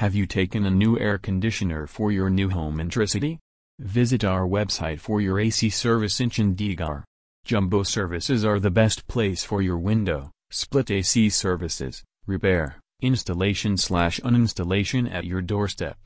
Have you taken a new air conditioner for your new home in Tricity? Visit our website for your AC service in Chandigarh. Jumbo services are the best place for your window, split AC services, repair, installation slash uninstallation at your doorstep.